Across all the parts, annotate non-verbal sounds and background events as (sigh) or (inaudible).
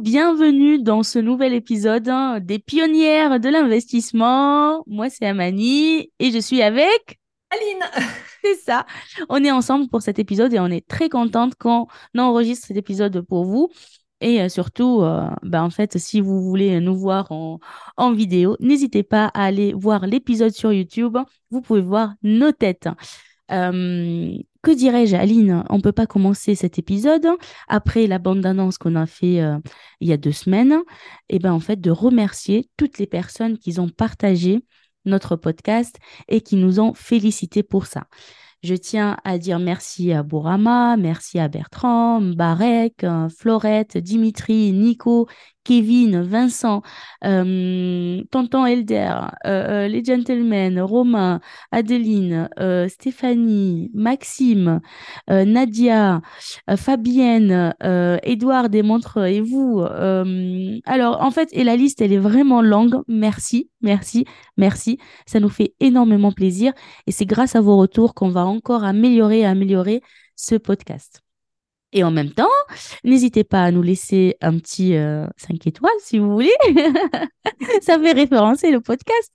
bienvenue dans ce nouvel épisode hein, des pionnières de l'investissement. Moi, c'est Amani et je suis avec Aline. (laughs) C'est ça. On est ensemble pour cet épisode et on est très contente qu'on enregistre cet épisode pour vous. Et euh, surtout, euh, ben, en fait, si vous voulez nous voir en, en vidéo, n'hésitez pas à aller voir l'épisode sur YouTube. Vous pouvez voir nos têtes. Euh, que dirais-je, Aline? On ne peut pas commencer cet épisode après la bande-annonce qu'on a fait euh, il y a deux semaines. Et ben en fait, de remercier toutes les personnes qui ont partagé notre podcast et qui nous ont félicité pour ça. Je tiens à dire merci à Bourama, merci à Bertrand, Barek, euh, Florette, Dimitri, Nico, Kevin, Vincent, euh, Tonton Elder, euh, les gentlemen, Romain, Adeline, Stéphanie, Maxime, Nadia, Fabienne, Edouard et et vous. alors, en fait, et la liste, elle est vraiment longue. Merci, merci, merci. Ça nous fait énormément plaisir et c'est grâce à vos retours qu'on va encore améliorer, améliorer ce podcast. Et en même temps, n'hésitez pas à nous laisser un petit 5 euh, étoiles si vous voulez. (laughs) Ça fait référencer le podcast.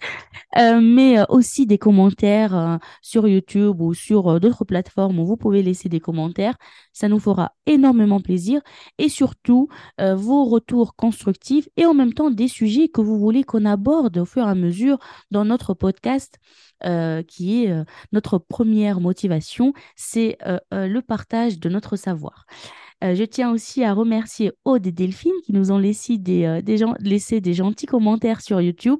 Euh, mais euh, aussi des commentaires sur YouTube ou sur d'autres plateformes où vous pouvez laisser des commentaires. Ça nous fera énormément plaisir. Et surtout, vos retours constructifs et en même temps des sujets que vous voulez qu'on aborde au fur et à mesure dans notre podcast. Euh, qui est euh, notre première motivation, c'est euh, le partage de notre savoir. je tiens aussi à remercier Aude et Delphine qui nous ont laissé des, des, gens, laissé des gentils commentaires sur YouTube.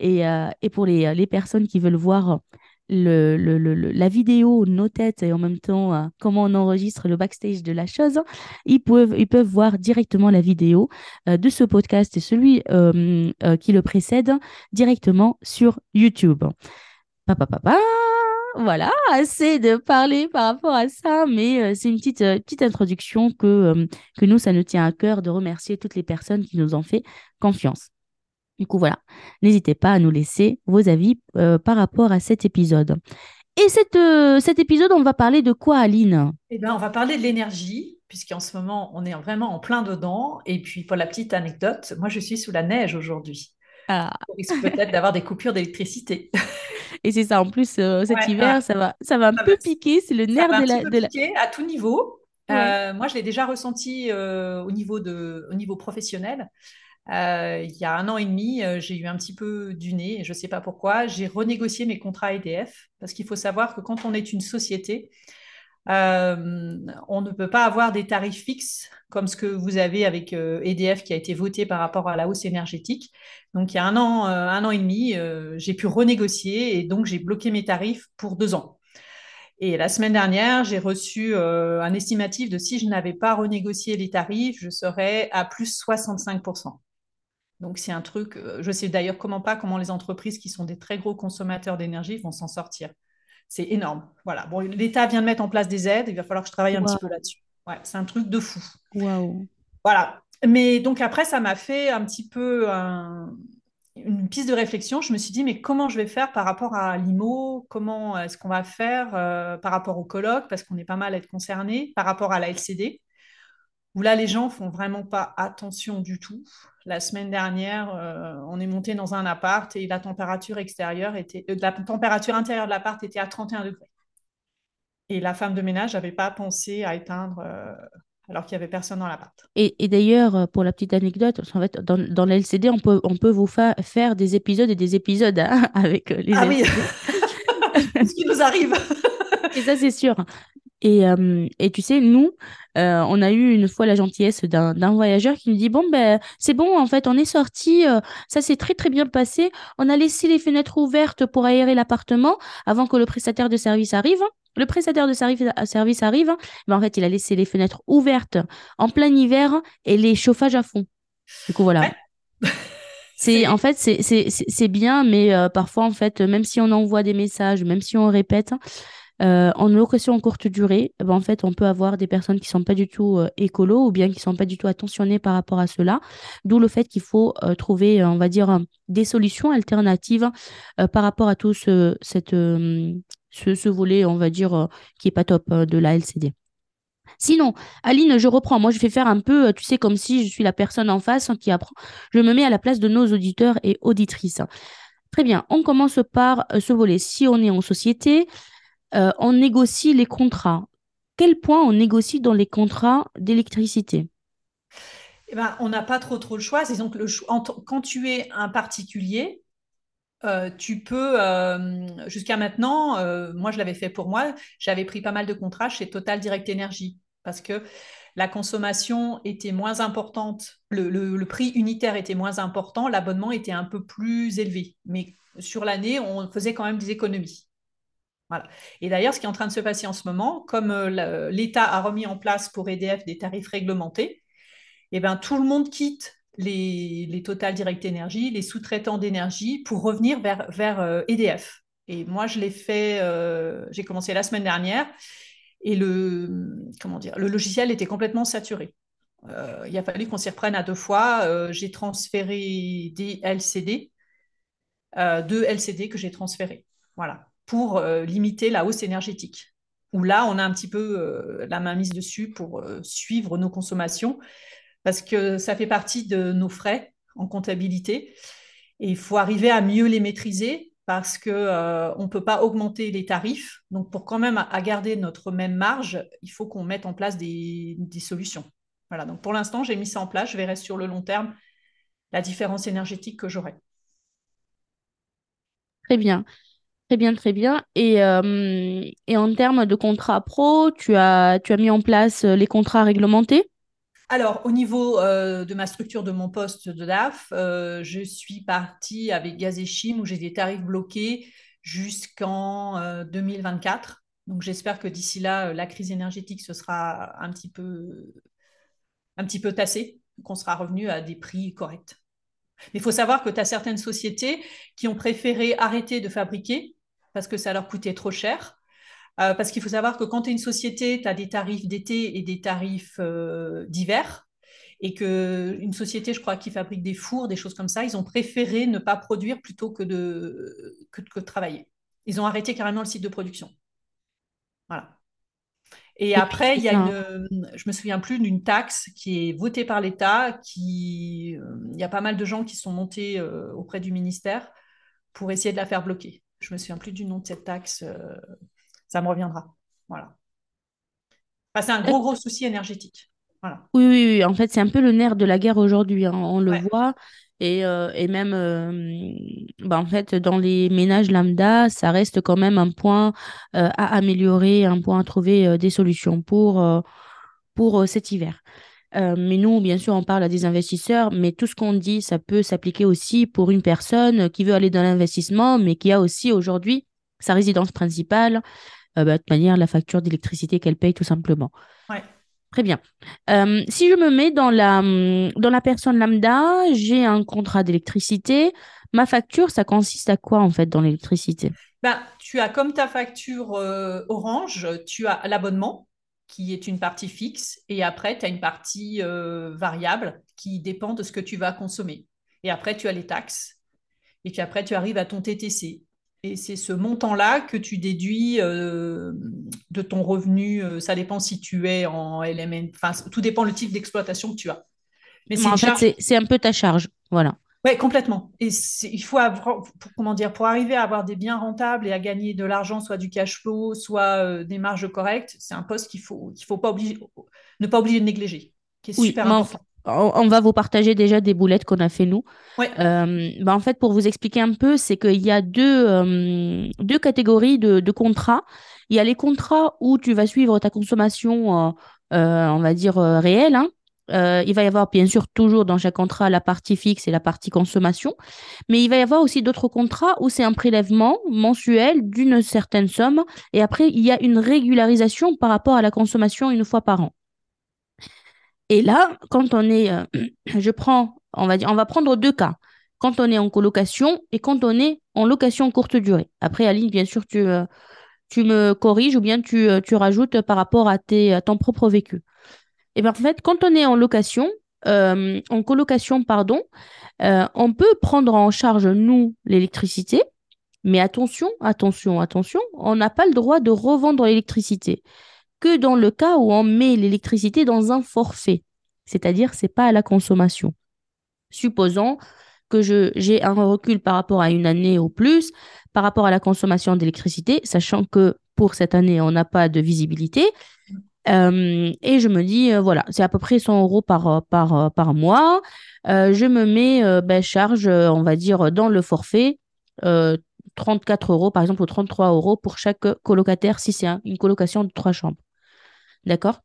Et, et pour les, les, personnes qui veulent voir le, le, la vidéo, nos têtes et en même temps comment on enregistre le backstage de la chose, ils peuvent, ils peuvent voir directement la vidéo de ce podcast et celui qui le précède directement sur YouTube. Papa, papa. Voilà, assez de parler par rapport à ça, mais euh, c'est une petite, euh, petite introduction que, euh, que nous, ça nous tient à cœur de remercier toutes les personnes qui nous ont fait confiance. Du coup, voilà, n'hésitez pas à nous laisser vos avis par rapport à cet épisode. Et cette, cet épisode, on va parler de quoi, Aline? Eh bien, on va parler de l'énergie, puisqu'en ce moment, on est vraiment en plein dedans. Et puis, pour la petite anecdote, moi, je suis sous la neige aujourd'hui. Ah. risque peut-être d'avoir des coupures d'électricité. (laughs) Et c'est ça, en plus, euh, cet hiver, ça va, ça va un peu piquer, c'est le nerf de la... de la... à tout niveau. Euh, moi, je l'ai déjà ressenti euh, au, niveau de, au niveau professionnel. il y a un an et demi, j'ai eu un petit peu du nez, je ne sais pas pourquoi. J'ai renégocié mes contrats EDF parce qu'il faut savoir que quand on est une société, euh, on ne peut pas avoir des tarifs fixes comme ce que vous avez avec EDF euh, e qui a été voté par rapport à la hausse énergétique. Donc il y a un an, euh, un an et demi, j'ai pu renégocier et donc j'ai bloqué mes tarifs pour deux ans. Et la semaine dernière, j'ai reçu un estimatif de si je n'avais pas renégocié les tarifs, je serais à plus 65%. Donc c'est un truc, je sais d'ailleurs comment pas comment les entreprises qui sont des très gros consommateurs d'énergie vont s'en sortir c'est énorme. Voilà. Bon, l'État vient de mettre en place des aides. Il va falloir que je travaille un petit peu là-dessus. Ouais, c'est un truc de fou. Voilà. Mais donc après, ça m'a fait un petit peu une piste de réflexion. Je me suis dit, mais comment je vais faire par rapport à l'IMO Comment est-ce qu'on va faire euh, par rapport au colloque? Parce qu'on est pas mal à être concerné. Par rapport à la LCD où là, les gens font vraiment pas attention du tout. La semaine dernière, euh, on est monté dans un appart et la température extérieure était, euh, la température intérieure de l'appart était à 31 degrés. Et la femme de ménage n'avait pas pensé à éteindre euh, alors qu'il n'y avait personne dans l'appart. Et, d'ailleurs, pour la petite anecdote, en fait, dans, dans l'LCD, on peut, on peut vous faire des épisodes et des épisodes hein, (laughs) avec les Ah oui, (laughs) ce qui nous arrive. et ça, c'est sûr. Et, et, tu sais, nous, euh, on a eu une fois la gentillesse d'un voyageur qui nous dit bon ben c'est bon en fait on est sorti euh, ça s'est très très bien passé. On a laissé les fenêtres ouvertes pour aérer l'appartement avant que le prestataire de service arrive le prestataire de service arrive ben, en fait il a laissé les fenêtres ouvertes en plein hiver et les chauffages à fond. Du coup voilà. (laughs) C'est en fait c'est bien, mais euh, parfois en fait même si on envoie des messages, même si on répète, euh, en location courte durée, eh ben, en fait, on peut avoir des personnes qui sont pas du tout euh, écolo ou bien qui sont pas du tout attentionnées par rapport à cela. D'où le fait qu'il faut euh, trouver, on va dire, des solutions alternatives par rapport à tout ce, cette, ce, ce, volet, on va dire, qui est pas top de la LCD. Sinon, Aline, je reprends. Moi, je vais faire un peu, tu sais, comme si je suis la personne en face qui apprend. Je me mets à la place de nos auditeurs et auditrices. Très bien, on commence par ce volet. Si on est en société, on négocie les contrats. Quel point on négocie dans les contrats d'électricité? Eh ben, on n'a pas trop trop le choix. Donc quand tu es un particulier, euh, tu peux, euh, jusqu'à maintenant, euh, moi je l'avais fait pour moi, j'avais pris pas mal de contrats chez Total Direct Energy parce que la consommation était moins importante, le, prix unitaire était moins important, l'abonnement était un peu plus élevé. Mais sur l'année, on faisait quand même des économies. Et d'ailleurs, ce qui est en train de se passer en ce moment, comme l'État a remis en place pour EDF des tarifs réglementés, eh ben, tout le monde quitte les, Total Direct Energy, les sous-traitants d'énergie, pour revenir vers, EDF. Euh, e et moi, je l'ai fait, euh, j'ai commencé la semaine dernière, et le, comment dire, le logiciel était complètement saturé. Euh, il a fallu qu'on s'y reprenne à deux fois. j'ai transféré des LCD, deux LCD que j'ai transférés, voilà, pour limiter la hausse énergétique. Où là, on a un petit peu la main mise dessus pour suivre nos consommations parce que ça fait partie de nos frais en comptabilité. Et il faut arriver à mieux les maîtriser parce qu'on euh, ne peut pas augmenter les tarifs. Donc, pour quand même à garder notre même marge, il faut qu'on mette en place des, solutions. Voilà, donc pour l'instant, j'ai mis ça en place. Je verrai sur le long terme la différence énergétique que j'aurai. Très bien. Très bien, très bien. Et, euh, et en termes de contrat pro, tu as, tu as mis en place les contrats réglementés? Alors, au niveau euh, de ma structure de mon poste de DAF, euh, je suis partie avec Gaz et Chim où j'ai des tarifs bloqués jusqu'en 2024. Euh, Donc, j'espère que d'ici là, la crise énergétique se sera un petit peu, un petit peu tassée, qu'on sera revenu à des prix corrects. Mais il faut savoir que tu as certaines sociétés qui ont préféré arrêter de fabriquer parce que ça leur coûtait trop cher euh, parce qu'il faut savoir que quand tu es une société, tu as des tarifs d'été et des tarifs euh, d'hiver. Et qu'une société, je crois, qui fabrique des fours, des choses comme ça, ils ont préféré ne pas produire plutôt que de, que, de travailler. Ils ont arrêté carrément le site de production. Voilà. Et après, il y a une, je me souviens plus d'une taxe qui est votée par l'État, qui, il y a pas mal de gens qui sont montés euh, auprès du ministère pour essayer de la faire bloquer. Je me souviens plus du nom de cette taxe ça me reviendra. Voilà. c'est un gros, gros souci énergétique. Voilà. Oui, oui, oui. En fait, c'est un peu le nerf de la guerre aujourd'hui. Hein. On le voit. Et, euh, et même, euh, bah, en fait, dans les ménages lambda, ça reste quand même un point euh, à améliorer, un point à trouver des solutions pour, pour cet hiver. Mais nous, bien sûr, on parle à des investisseurs, mais tout ce qu'on dit, ça peut s'appliquer aussi pour une personne qui veut aller dans l'investissement, mais qui a aussi aujourd'hui sa résidence principale, euh, bah, de toute manière, la facture d'électricité qu'elle paye tout simplement. Ouais. Très bien. Euh, si je me mets dans la, dans la personne lambda, j'ai un contrat d'électricité. Ma facture, ça consiste à quoi en fait dans l'électricité? Ben, Tu as comme ta facture euh, Orange, tu as l'abonnement qui est une partie fixe et après tu as une partie variable qui dépend de ce que tu vas consommer. Et après tu as les taxes et puis après tu arrives à ton TTC. Et c'est ce montant-là que tu déduis euh, de ton revenu. Euh, ça dépend si tu es en LMN. Enfin, tout dépend le type d'exploitation que tu as. Mais en fait, c'est un peu ta charge. Voilà. Oui, complètement. Et il faut avoir, pour, comment dire, pour arriver à avoir des biens rentables et à gagner de l'argent, soit du cash flow, soit euh, des marges correctes, c'est un poste qu'il faut, qu'il faut pas oublier, ne pas oublier de négliger, qui est super important on va vous partager déjà des boulettes qu'on a fait nous. Euh, bah, en fait, pour vous expliquer un peu, c'est qu'il y a deux, euh, deux catégories de, contrats. Il y a les contrats où tu vas suivre ta consommation, on va dire, réelle. Hein. Il va y avoir bien sûr toujours dans chaque contrat la partie fixe et la partie consommation, mais il va y avoir aussi d'autres contrats où c'est un prélèvement mensuel d'une certaine somme et après il y a une régularisation par rapport à la consommation une fois par an. Et là, quand on est, euh, (clears throat) je prends, on va dire, on va prendre deux cas. Quand on est en colocation et quand on est en location courte durée. Après, Aline, bien sûr, tu, euh, tu me corriges ou bien tu, euh, tu rajoutes par rapport à, tes, à ton propre vécu. Et bien, en fait, quand on est en location, en colocation, pardon, on peut prendre en charge, nous, l'électricité, mais attention, attention, attention, on n'a pas le droit de revendre l'électricité. Que que dans le cas où on met l'électricité dans un forfait, c'est-à-dire c'est pas à la consommation. Supposons que j'ai un recul par rapport à une année ou plus, par rapport à la consommation d'électricité, sachant que pour cette année, on n'a pas de visibilité. Euh, et je me dis, euh, voilà, c'est à peu près 100 euros par, par, par mois. Euh, je me mets, ben, charge, on va dire, dans le forfait, 34 euros, par exemple, ou 33 euros pour chaque colocataire si c'est une colocation de trois chambres. D'accord?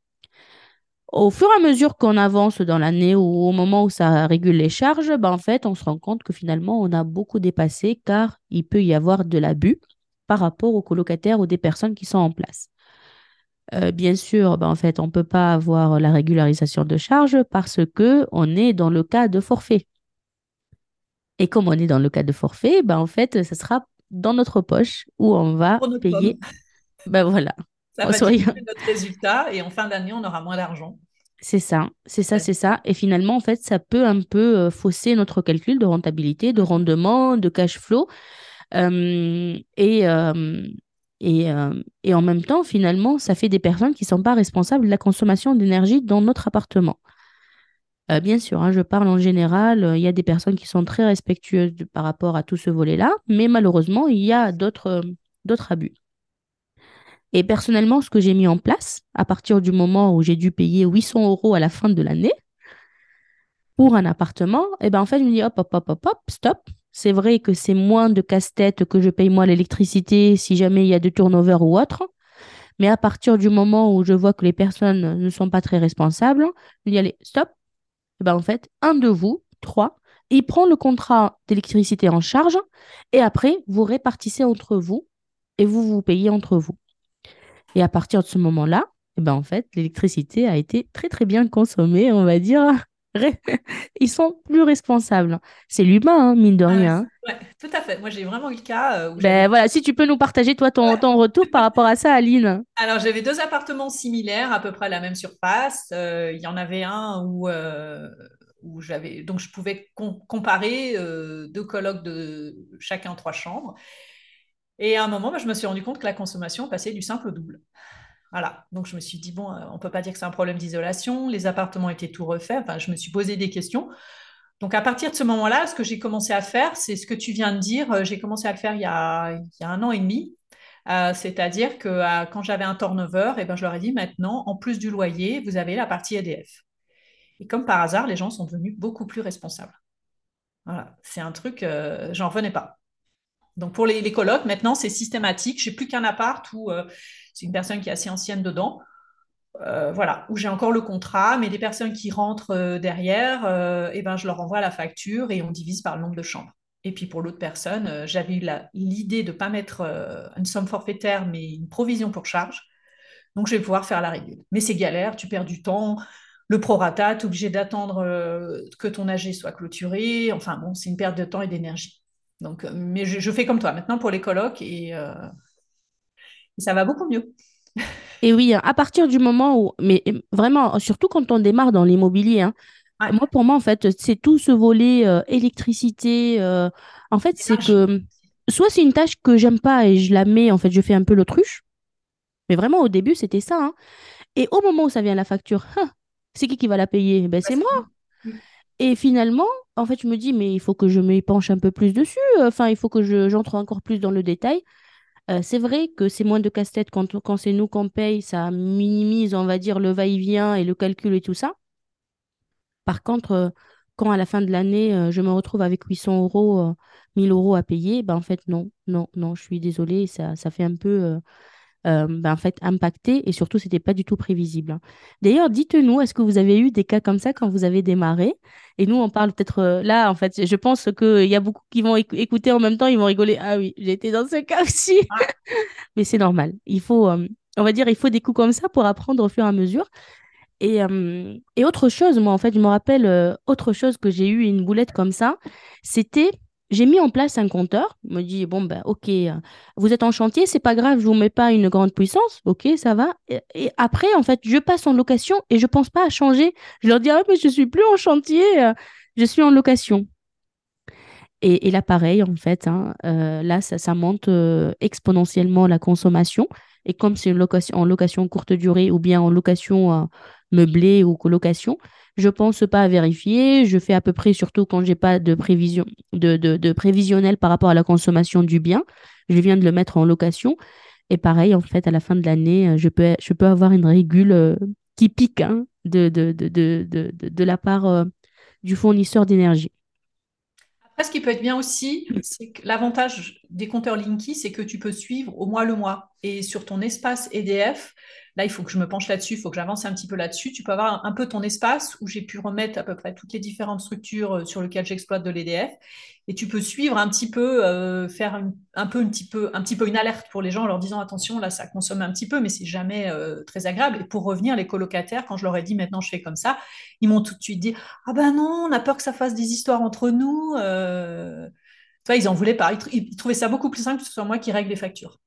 Au fur et à mesure qu'on avance dans l'année ou au moment où ça régule les charges, ben, en fait, on se rend compte que finalement, on a beaucoup dépassé car il peut y avoir de l'abus par rapport aux colocataires ou des personnes qui sont en place. Euh, bien sûr, ben, en fait, on ne peut pas avoir la régularisation de charges parce que on est dans le cas de forfait. Et comme on est dans le cas de forfait, ben, en fait, ce sera dans notre poche où on va payer. (laughs) Ben voilà. (laughs) Ça va notre résultat et en fin d'année, on aura moins d'argent. C'est ça, c'est ça, c'est ça. Et finalement, en fait, ça peut un peu euh, fausser notre calcul de rentabilité, de rendement, de cash flow. Euh, et, euh, et, et, en même temps, finalement, ça fait des personnes qui ne sont pas responsables de la consommation d'énergie dans notre appartement. bien sûr, hein, je parle en général, il y a des personnes qui sont très respectueuses par rapport à tout ce volet-là, mais malheureusement, il y a d'autres d'autres abus. Et personnellement, ce que j'ai mis en place, à partir du moment où j'ai dû payer 800 euros à la fin de l'année pour un appartement, et eh ben en fait, je me dis hop, hop, hop, hop, hop, stop. C'est vrai que c'est moins de casse-tête que je paye moi l'électricité si jamais il y a de turnover ou autre. Mais à partir du moment où je vois que les personnes ne sont pas très responsables, je dis allez, stop. Et eh ben en fait, un de vous, trois, il prend le contrat d'électricité en charge et après, vous répartissez entre vous et vous vous payez entre vous. Et à partir de ce moment-là, eh ben, en fait, l'électricité a été très, très bien consommée, on va dire. (laughs) Ils sont plus responsables. C'est l'humain, hein, mine de rien. Ouais, tout à fait. Moi, j'ai vraiment eu le cas. Euh, ben, voilà, si tu peux nous partager, toi, ton, ton retour par rapport à ça, Aline. Alors, j'avais deux appartements similaires, à peu près à la même surface. Euh, il y en avait un où, euh, où j'avais. Donc, je pouvais comparer deux colocs de chacun trois chambres. Et à un moment, bah, je me suis rendu compte que la consommation passait du simple au double. Voilà. Donc, je me suis dit, bon, euh, on ne peut pas dire que c'est un problème d'isolation. Les appartements étaient tout refaits. Enfin, je me suis posé des questions. Donc, à partir de ce moment-là, ce que j'ai commencé à faire, c'est ce que tu viens de dire. Euh, j'ai commencé à le faire il y a, un an et demi. Euh, c'est-à-dire que quand j'avais un turnover, eh ben, je leur ai dit maintenant, en plus du loyer, vous avez la partie EDF. Et comme par hasard, les gens sont devenus beaucoup plus responsables. Voilà, c'est un truc, j'en revenais pas. Donc pour les, les colocs, maintenant, c'est systématique. Je n'ai plus qu'un appart où c'est une personne qui est assez ancienne dedans. Euh, voilà, où j'ai encore le contrat, mais des personnes qui rentrent euh, derrière, eh ben, je leur envoie la facture et on divise par le nombre de chambres. Et puis pour l'autre personne, j'avais eu l'idée de ne pas mettre une somme forfaitaire, mais une provision pour charge. Donc je vais pouvoir faire la régule. Mais c'est galère, tu perds du temps. Le prorata, tu es obligé d'attendre que ton AG soit clôturé. Enfin bon, c'est une perte de temps et d'énergie. Donc, euh, mais je, fais comme toi maintenant pour les colocs et, euh, ça va beaucoup mieux. Et oui, à partir du moment où, mais vraiment, surtout quand on démarre dans l'immobilier, hein, moi pour moi en fait, c'est tout ce volet euh, électricité. en fait, c'est que soit c'est une tâche que j'aime pas et je la mets, en fait, je fais un peu l'autruche. Mais vraiment au début, c'était ça. Hein. Et au moment où ça vient la facture, hein, c'est qui qui va la payer? Ben c'est moi. Et finalement, en fait, je me dis, mais il faut que je me penche un peu plus dessus. Enfin, il faut que j'entre encore plus dans le détail. Euh, c'est vrai que c'est moins de casse-tête quand, quand c'est nous qu'on paye, ça minimise, on va dire, le va-et-vient et le calcul et tout ça. Par contre, euh, quand à la fin de l'année, euh, je me retrouve avec 800 euros, 1000 euros à payer, ben en fait, non, non, non, je suis désolée, ça, ça fait un peu euh, ben, en fait, impacté et surtout, c'était pas du tout prévisible. Hein. D'ailleurs, dites-nous, est-ce que vous avez eu des cas comme ça quand vous avez démarré? Et nous, on parle peut-être euh, là, en fait, je pense qu'il y a beaucoup qui vont écouter en même temps, ils vont rigoler. Ah oui, j'ai été dans ce cas (laughs) aussi. (laughs) Mais c'est normal. Il faut, euh, on va dire, il faut des coups comme ça pour apprendre au fur et à mesure. Et, et autre chose, moi, en fait, je me rappelle autre chose que j'ai eu une boulette comme ça, c'était j'ai mis en place un compteur. Je me dis, bon, ben, ok, euh, vous êtes en chantier, c'est pas grave, je vous mets pas une grande puissance. Ok, ça va. Et, après, en fait, je passe en location et je pense pas à changer. Je leur dis, ah, mais je suis plus en chantier, euh, je suis en location. Et, là, pareil, en fait, hein, euh, là, ça, ça monte exponentiellement la consommation. Et comme c'est une location, en location courte durée ou bien en location meublée ou colocation, je pense pas à vérifier. Je fais à peu près, surtout quand j'ai pas de prévision, de, de, de prévisionnel par rapport à la consommation du bien. Je viens de le mettre en location. Et pareil, en fait, à la fin de l'année, euh, je peux, je peux avoir une régule euh, qui pique hein, de, de, de, de, de, de la part euh, du fournisseur d'énergie. Après, ce qui peut être bien aussi, c'est que l'avantage des compteurs Linky, c'est que tu peux suivre au mois le mois. Et sur ton espace EDF, Là, il faut que je me penche là-dessus, il faut que j'avance un petit peu là-dessus. Tu peux avoir un peu ton espace où j'ai pu remettre à peu près toutes les différentes structures euh, sur lesquelles j'exploite de l'EDF. Et tu peux suivre un petit peu, euh, faire un, peu, un, petit peu, une alerte pour les gens en leur disant attention, là, ça consomme un petit peu, mais c'est jamais euh, très agréable. Et pour revenir, les colocataires, quand je leur ai dit maintenant je fais comme ça, ils m'ont tout de suite dit ah ben non, on a peur que ça fasse des histoires entre nous. Toi, ils en voulaient pas. ils trouvaient ça beaucoup plus simple que ce soit moi qui règle les factures.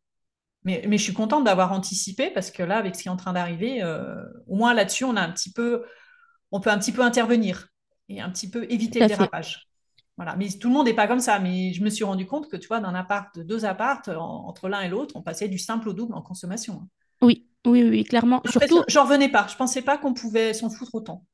Mais, je suis contente d'avoir anticipé parce que là, avec ce qui est en train d'arriver, euh, au moins là-dessus, on a un petit peu, on peut un petit peu intervenir et un petit peu éviter le dérapage. Voilà. Mais tout le monde n'est pas comme ça. Mais je me suis rendu compte que, tu vois, d'un appart, de deux appartes, entre l'un et l'autre, on passait du simple au double en consommation. Oui, oui, oui, clairement. Surtout... J'en revenais pas. Je pensais pas qu'on pouvait s'en foutre autant.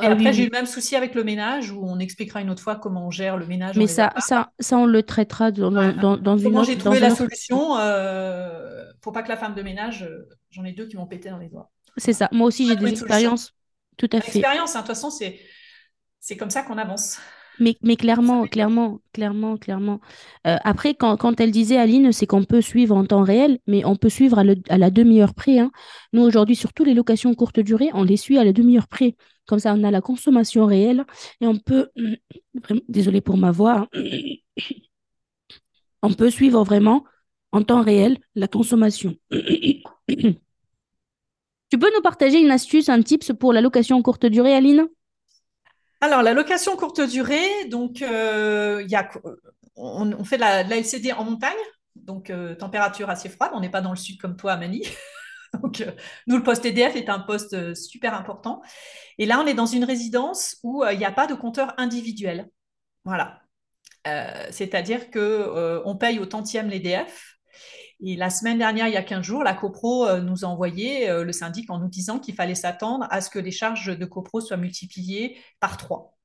Et ah après, j'ai eu le même souci avec le ménage, où on expliquera une autre fois comment on gère le ménage. Mais ça, ça, ça, on le traitera dans, dans, dans une autre... j'ai trouvé la solution euh, pour pas que la femme de ménage, euh, j'en ai deux qui m'ont pété dans les doigts. C'est ça. Moi aussi, j'ai des expériences. Tout à fait. Expérience, hein. de toute façon, c'est comme ça qu'on avance. Mais, mais clairement, clairement, clairement, clairement. Euh, après, quand, quand, elle disait, Aline, c'est qu'on peut suivre en temps réel, mais on peut suivre à, à la demi-heure près. Hein. Nous, aujourd'hui, surtout les locations courte durée, on les suit à la demi-heure près. Comme ça, on a la consommation réelle et on peut, (clears throat) désolé pour ma voix, (clears throat) on peut suivre vraiment en temps réel la consommation. (clears throat) tu peux nous partager une astuce, un tips pour la location courte durée, Aline? Alors, la location courte durée, donc, euh, on, fait de la, LCD en montagne, donc euh, température assez froide. On n'est pas dans le sud comme toi, Mani. (laughs) Donc, euh, nous, le poste EDF est un poste super important. Et là, on est dans une résidence où il n'y a pas de compteur individuel. Voilà. C'est-à-dire qu'on on paye au tantième l'EDF. Et la semaine dernière, il y a 15 jours, la CoPro nous a envoyé le syndic en nous disant qu'il fallait s'attendre à ce que les charges de CoPro soient multipliées par 3.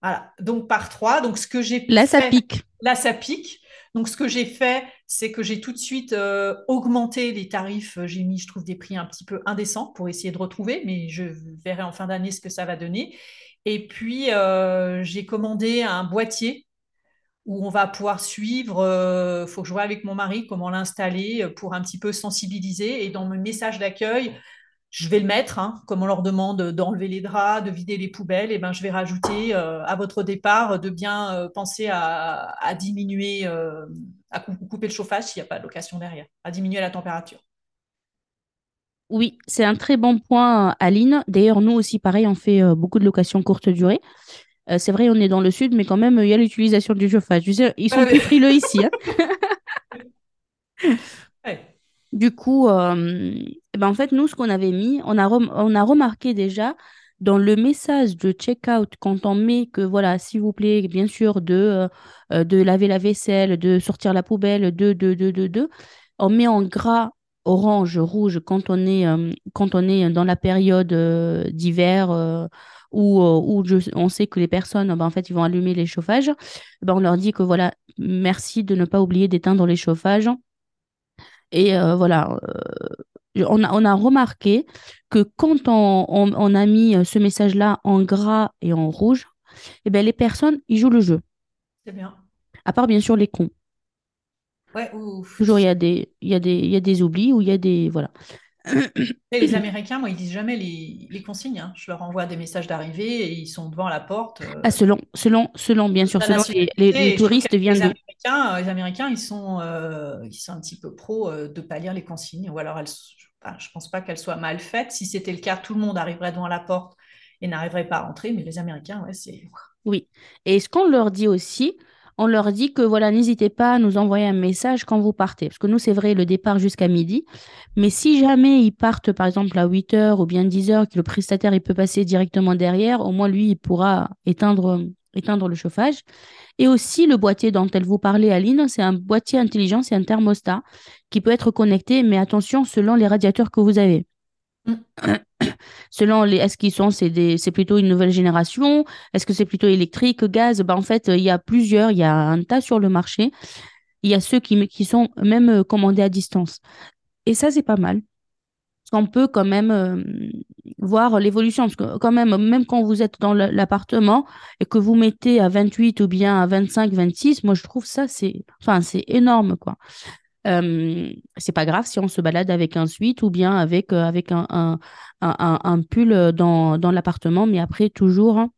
Voilà, donc par 3. Donc ce que j'ai Là, ça pique. Là, ça pique. Donc, ce que j'ai fait, c'est que j'ai tout de suite euh, augmenté les tarifs. J'ai mis, je trouve, des prix un petit peu indécents pour essayer de retrouver, mais je verrai en fin d'année ce que ça va donner. Et puis, euh, j'ai commandé un boîtier où on va pouvoir suivre. Il euh, faut que je vois avec mon mari comment l'installer pour un petit peu sensibiliser. Et dans mon message d'accueil, je vais le mettre, hein, comme on leur demande d'enlever les draps, de vider les poubelles, et ben je vais rajouter euh, à votre départ de bien euh, penser à, diminuer, euh, à couper le chauffage s'il n'y a pas de location derrière, à diminuer la température. Oui, c'est un très bon point, Aline. D'ailleurs, nous aussi, pareil, on fait beaucoup de locations courte durée. C'est vrai, on est dans le sud, mais quand même, il y a l'utilisation du chauffage. ils sont plus frileux ici. Hein. (laughs) Du coup, euh, eh ben en fait, nous, ce qu'on avait mis, on a, on a remarqué déjà dans le message de checkout, quand on met que, voilà, s'il vous plaît, bien sûr, de, euh, euh, de laver la vaisselle, de sortir la poubelle, de, de, de, de, de, on met en gras orange, rouge quand on est, quand on est dans la période d'hiver où, où on sait que les personnes, ben, en fait, ils vont allumer les chauffages. Ben, on leur dit que, voilà, merci de ne pas oublier d'éteindre les chauffages et euh, voilà, euh, on a, on a remarqué que quand on, on, a mis euh, ce message-là en gras et en rouge, eh ben, les personnes, ils jouent le jeu. C'est bien. À part bien sûr les cons. Ouais, ouf. Toujours, il y, a des, y, a des, y a des oublis ou il y a des. Voilà. Les (coughs) Américains, moi, ils disent jamais les, consignes. Hein. Je leur envoie des messages d'arrivée et ils sont devant la porte. Euh. Ah, selon, selon, selon, bien sûr, selon les, touristes viennent les Américains, euh, les Américains, ils sont, euh, ils sont un petit peu pro de ne pas lire les consignes. Ou alors, elles, je ne pense pas qu'elles soient mal faites. Si c'était le cas, tout le monde arriverait devant la porte et n'arriverait pas à rentrer. Mais les Américains, ouais, c'est. Oui. Et ce qu'on leur dit aussi, on leur dit que voilà, n'hésitez pas à nous envoyer un message quand vous partez. Parce que nous, c'est vrai, le départ jusqu'à midi. Mais si jamais ils partent, par exemple, à 8 heures ou bien 10 heures, que le prestataire il peut passer directement derrière, au moins lui, il pourra éteindre éteindre le chauffage. Et aussi le boîtier dont elle vous parlait, Aline, c'est un boîtier intelligent, c'est un thermostat qui peut être connecté, mais attention, selon les radiateurs que vous avez. (coughs) Selon les, est-ce qu'ils sont, c'est c'est plutôt une nouvelle génération, est-ce que c'est plutôt électrique, gaz, ben en fait, il y a plusieurs, il y a un tas sur le marché. Il y a ceux qui, qui sont même euh, commandés à distance. Et ça, c'est pas mal. Parce qu'on peut quand même euh, voir l'évolution. Parce que quand même, même quand vous êtes dans l'appartement et que vous mettez à 28 ou bien à 25, 26, moi, je trouve ça, c'est, enfin, c'est énorme, quoi. Euh, c'est pas grave si on se balade avec un suite ou bien avec, euh, avec un, un, un, pull dans, dans l'appartement, mais après, toujours hein,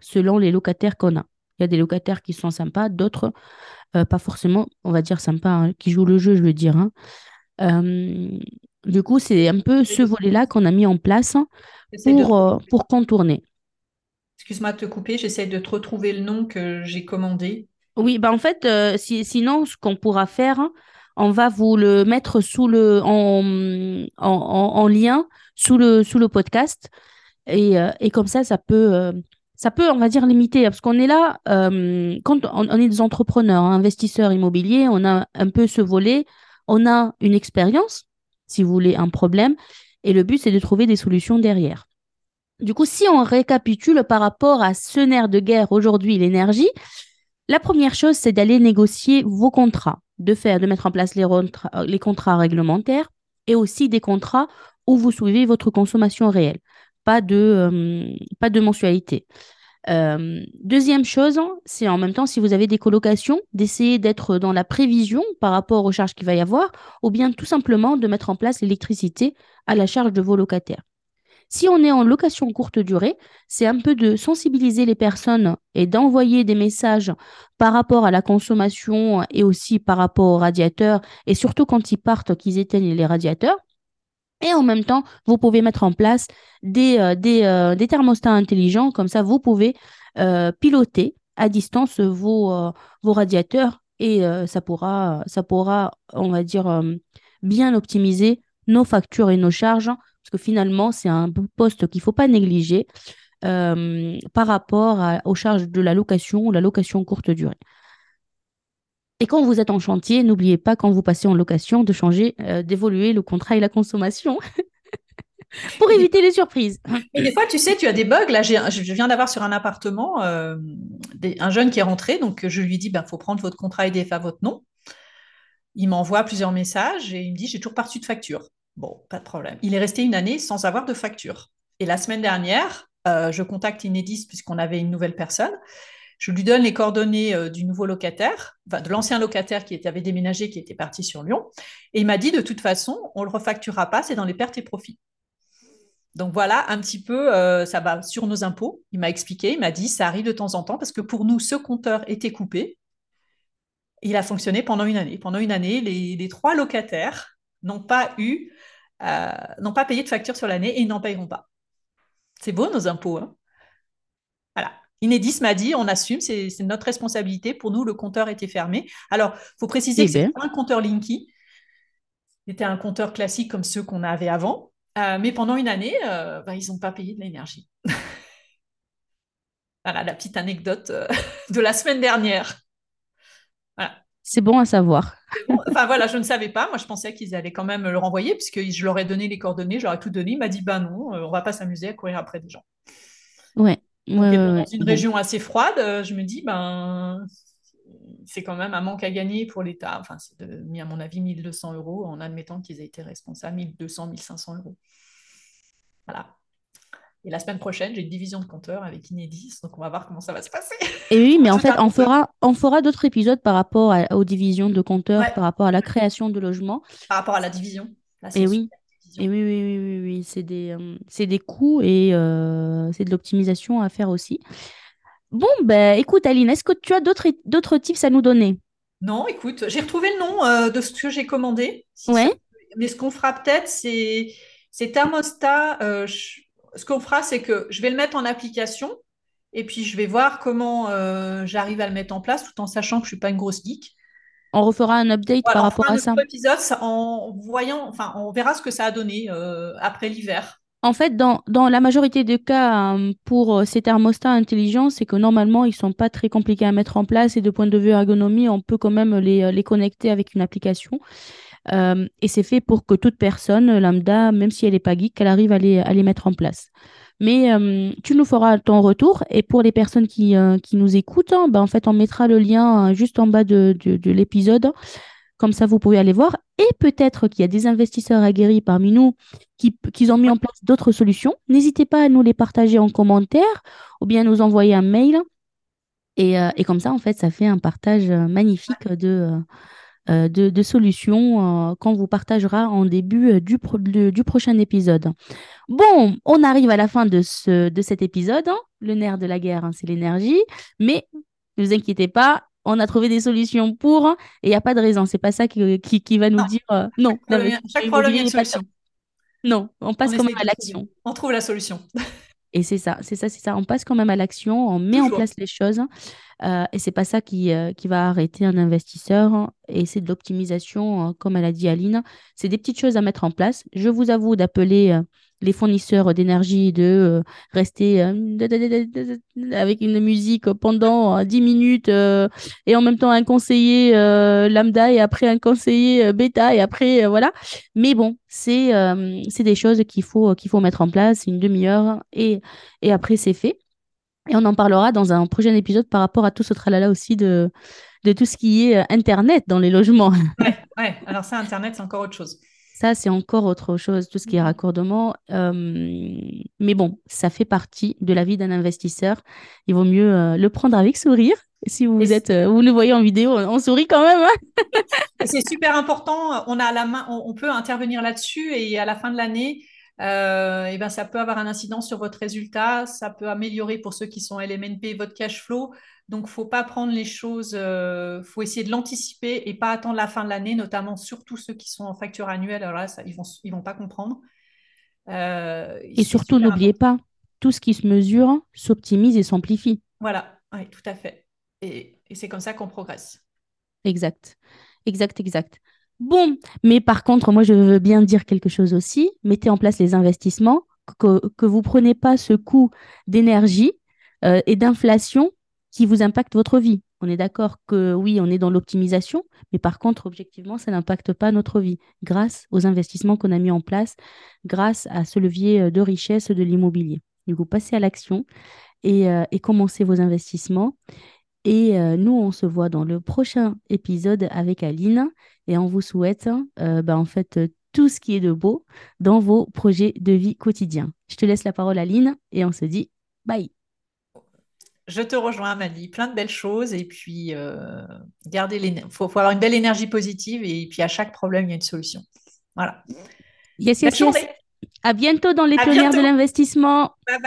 selon les locataires qu'on a. Il y a des locataires qui sont sympas, d'autres euh, pas forcément, on va dire sympas, hein, qui jouent le jeu, je veux dire. Hein. du coup, c'est un peu ce volet-là qu'on a mis en place pour, pour contourner. Excuse-moi de te couper, j'essaie de te retrouver le nom que j'ai commandé. Oui, bah en fait, si, sinon, ce qu'on pourra faire, on va vous le mettre sous le, en, en, lien sous le, sous le podcast. Et, euh, et comme ça, ça peut, euh, ça peut, on va dire, limiter. Parce qu'on est là, euh, quand on, est des entrepreneurs, hein, investisseurs immobiliers, on a un peu ce volet, on a une expérience, si vous voulez, un problème. Et le but, c'est de trouver des solutions derrière. Du coup, si on récapitule par rapport à ce nerf de guerre aujourd'hui, l'énergie, la première chose, c'est d'aller négocier vos contrats de faire, de mettre en place les, les contrats réglementaires et aussi des contrats où vous suivez votre consommation réelle, pas de, euh, pas de mensualité. Euh, deuxième chose, c'est en même temps, si vous avez des colocations, d'essayer d'être dans la prévision par rapport aux charges qu'il va y avoir, ou bien tout simplement de mettre en place l'électricité à la charge de vos locataires. Si on est en location courte durée, c'est un peu de sensibiliser les personnes et d'envoyer des messages par rapport à la consommation et aussi par rapport aux radiateurs et surtout quand ils partent qu'ils éteignent les radiateurs. Et en même temps, vous pouvez mettre en place des, euh, euh, des, thermostats intelligents, comme ça vous pouvez euh, piloter à distance vos, vos radiateurs et ça, pourra, ça pourra, on va dire, bien optimiser nos factures et nos charges parce que finalement, c'est un poste qu'il ne faut pas négliger euh, par rapport aux charges de la location ou la location courte durée. Et quand vous êtes en chantier, n'oubliez pas, quand vous passez en location, de changer, euh, d'évoluer le contrat et la consommation. (laughs) pour éviter les surprises. Et des fois, tu sais, tu as des bugs. Là, je viens d'avoir sur un appartement euh, un jeune qui est rentré, donc je lui dis, il ben, faut prendre votre contrat EDF à votre nom. Il m'envoie plusieurs messages et il me dit, j'ai toujours pas reçu de facture. Bon, pas de problème. Il est resté une année sans avoir de facture. Et la semaine dernière, euh, je contacte Inédis puisqu'on avait une nouvelle personne. Je lui donne les coordonnées euh, du nouveau locataire, de l'ancien locataire qui avait déménagé, qui était parti sur Lyon. Et il m'a dit, de toute façon, on ne le refacturera pas, c'est dans les pertes et profits. Donc voilà, un petit peu, euh, ça va sur nos impôts. Il m'a expliqué, il m'a dit, ça arrive de temps en temps parce que pour nous, ce compteur était coupé. Il a fonctionné pendant une année. Pendant une année, les trois locataires n'ont pas eu euh, n'ont pas payé de facture sur l'année et ils n'en payeront pas. C'est beau nos impôts. Hein voilà. Inédis m'a dit, on assume, c'est notre responsabilité. Pour nous, le compteur était fermé. Alors, il faut préciser eh que c'est un compteur Linky. C'était un compteur classique comme ceux qu'on avait avant. Euh, mais pendant une année, euh, bah, ils n'ont pas payé de l'énergie. (laughs) voilà la petite anecdote (laughs) de la semaine dernière. C'est bon à savoir. enfin voilà, je ne savais pas. Moi, je pensais qu'ils allaient quand même le renvoyer, puisque je leur ai donné les coordonnées, j'aurais tout donné. Il m'a dit, ben non, euh, on va pas s'amuser à courir après des gens. Ouais. dans une région assez froide, euh, je me dis, ben, c'est quand même un manque à gagner pour l'État. Enfin, c'est mis, à mon avis, 1200 euros en admettant qu'ils aient été responsables, 1200, 1500 euros. Voilà. Et la semaine prochaine, j'ai une division de compteurs avec Inédis, donc on va voir comment ça va se passer. Et oui, mais en (laughs) fait, on fera, on fera d'autres épisodes par rapport aux divisions de compteurs, par rapport à la création de logements. Par rapport à la division. et oui. Et oui, oui, oui, oui, oui. c'est des, euh, des coûts et euh, c'est de l'optimisation à faire aussi. Bon, ben écoute, Aline, est-ce que tu as d'autres tips à nous donner? Non, écoute, j'ai retrouvé le nom euh, de ce que j'ai commandé. ouais. Mais ce qu'on fera peut-être, c'est thermostat ce qu'on fera, c'est que je vais le mettre en application et puis je vais voir comment euh, j'arrive à le mettre en place tout en sachant que je ne suis pas une grosse geek. On refera un update par rapport à ça. épisode en voyant, enfin, on verra ce que ça a donné euh, après l'hiver. En fait, dans, dans la majorité des cas, euh, pour ces thermostats intelligents, c'est que normalement, ils sont pas très compliqués à mettre en place et de point de vue ergonomie, on peut quand même les, les connecter avec une application. Euh, et c'est fait pour que toute personne lambda, même si elle n'est pas geek, elle arrive à les, à les mettre en place. Mais euh, tu nous feras ton retour. Et pour les personnes qui, euh, qui nous écoutent, hein, ben, en fait, on mettra le lien juste en bas de, de, de l'épisode. Comme ça, vous pouvez aller voir. Et peut-être qu'il y a des investisseurs aguerris parmi nous qui, qui ont mis en place d'autres solutions. N'hésitez pas à nous les partager en commentaire ou bien nous envoyer un mail. Et, et comme ça, en fait, ça fait un partage magnifique de, de, de solutions euh, qu'on vous partagera en début euh, du, pro- du, du prochain épisode. Bon, on arrive à la fin de, ce, de cet épisode. hein. Le nerf de la guerre, hein, c'est l'énergie. Mais ne vous inquiétez pas, on a trouvé des solutions pour hein, et il n'y a pas de raison. C'est pas ça qui, qui, qui va nous Non, dire euh, non, chaque problème, il y a une solution. Non, on On passe quand essaye même à l'action. On trouve la solution. Et c'est ça, c'est ça, c'est ça. On passe quand même à l'action, on met en place les choses. euh, et c'est pas ça qui, euh, qui va arrêter un investisseur. hein. Et c'est de l'optimisation, euh, comme elle a dit Aline. C'est des petites choses à mettre en place. Je vous avoue d'appeler euh, les fournisseurs d'énergie, de euh, rester euh, avec une musique pendant euh, 10 minutes euh, et en même temps un conseiller lambda et après un conseiller bêta et après, voilà. Mais bon, c'est des choses qu'il faut, faut mettre en place, une demi-heure et, et après c'est fait. Et on en parlera dans un prochain épisode par rapport à tout ce tralala aussi de, de tout ce qui est Internet dans les logements. Ouais. Alors ça, Internet, c'est encore autre chose. Ça, c'est encore autre chose, tout ce qui est Mhm. raccordement. Euh, mais bon, ça fait partie de la vie d'un investisseur. Il vaut mieux euh, le prendre avec sourire. Si vous êtes, euh, vous nous voyez en vidéo, on, on sourit quand même. hein. c'est super important. On a la main, on, on peut intervenir là-dessus et à la fin de l'année, euh, eh ben, ça peut avoir un incident sur votre résultat. Ça peut améliorer pour ceux qui sont LMNP votre cash flow. Donc, faut pas prendre les choses, euh, faut essayer de l'anticiper et pas attendre la fin de l'année, notamment surtout ceux qui sont en facture annuelle. Alors là, ça, ils vont, ils vont pas comprendre. Euh, Et surtout, n'oubliez pas, tout ce qui se mesure s'optimise et s'amplifie. Voilà, oui, tout à fait. Et, et c'est comme ça qu'on progresse. Exact, exact, exact. Bon, mais par contre, moi, je veux bien dire quelque chose aussi. Mettez en place les investissements, que, que vous prenez pas ce coût d'énergie euh, et d'inflation qui vous impacte votre vie. On est d'accord que oui, on est dans l'optimisation, mais par contre, objectivement, ça n'impacte pas notre vie grâce aux investissements qu'on a mis en place, grâce à ce levier euh, de richesse de l'immobilier. Du coup, passez à l'action et, euh, commencez vos investissements. Et euh, nous, on se voit dans le prochain épisode avec Aline et on vous souhaite euh, bah, en fait tout ce qui est de beau dans vos projets de vie quotidiens. Je te laisse la parole, Aline, et on se dit bye. Je te rejoins, Amélie. Plein de belles choses. Et puis, euh, garder faut, faut avoir une belle énergie positive. Et puis, à chaque problème, il y a une solution. Voilà. Yes, yes. À bientôt dans les À pionnières de l'investissement. Bye bye.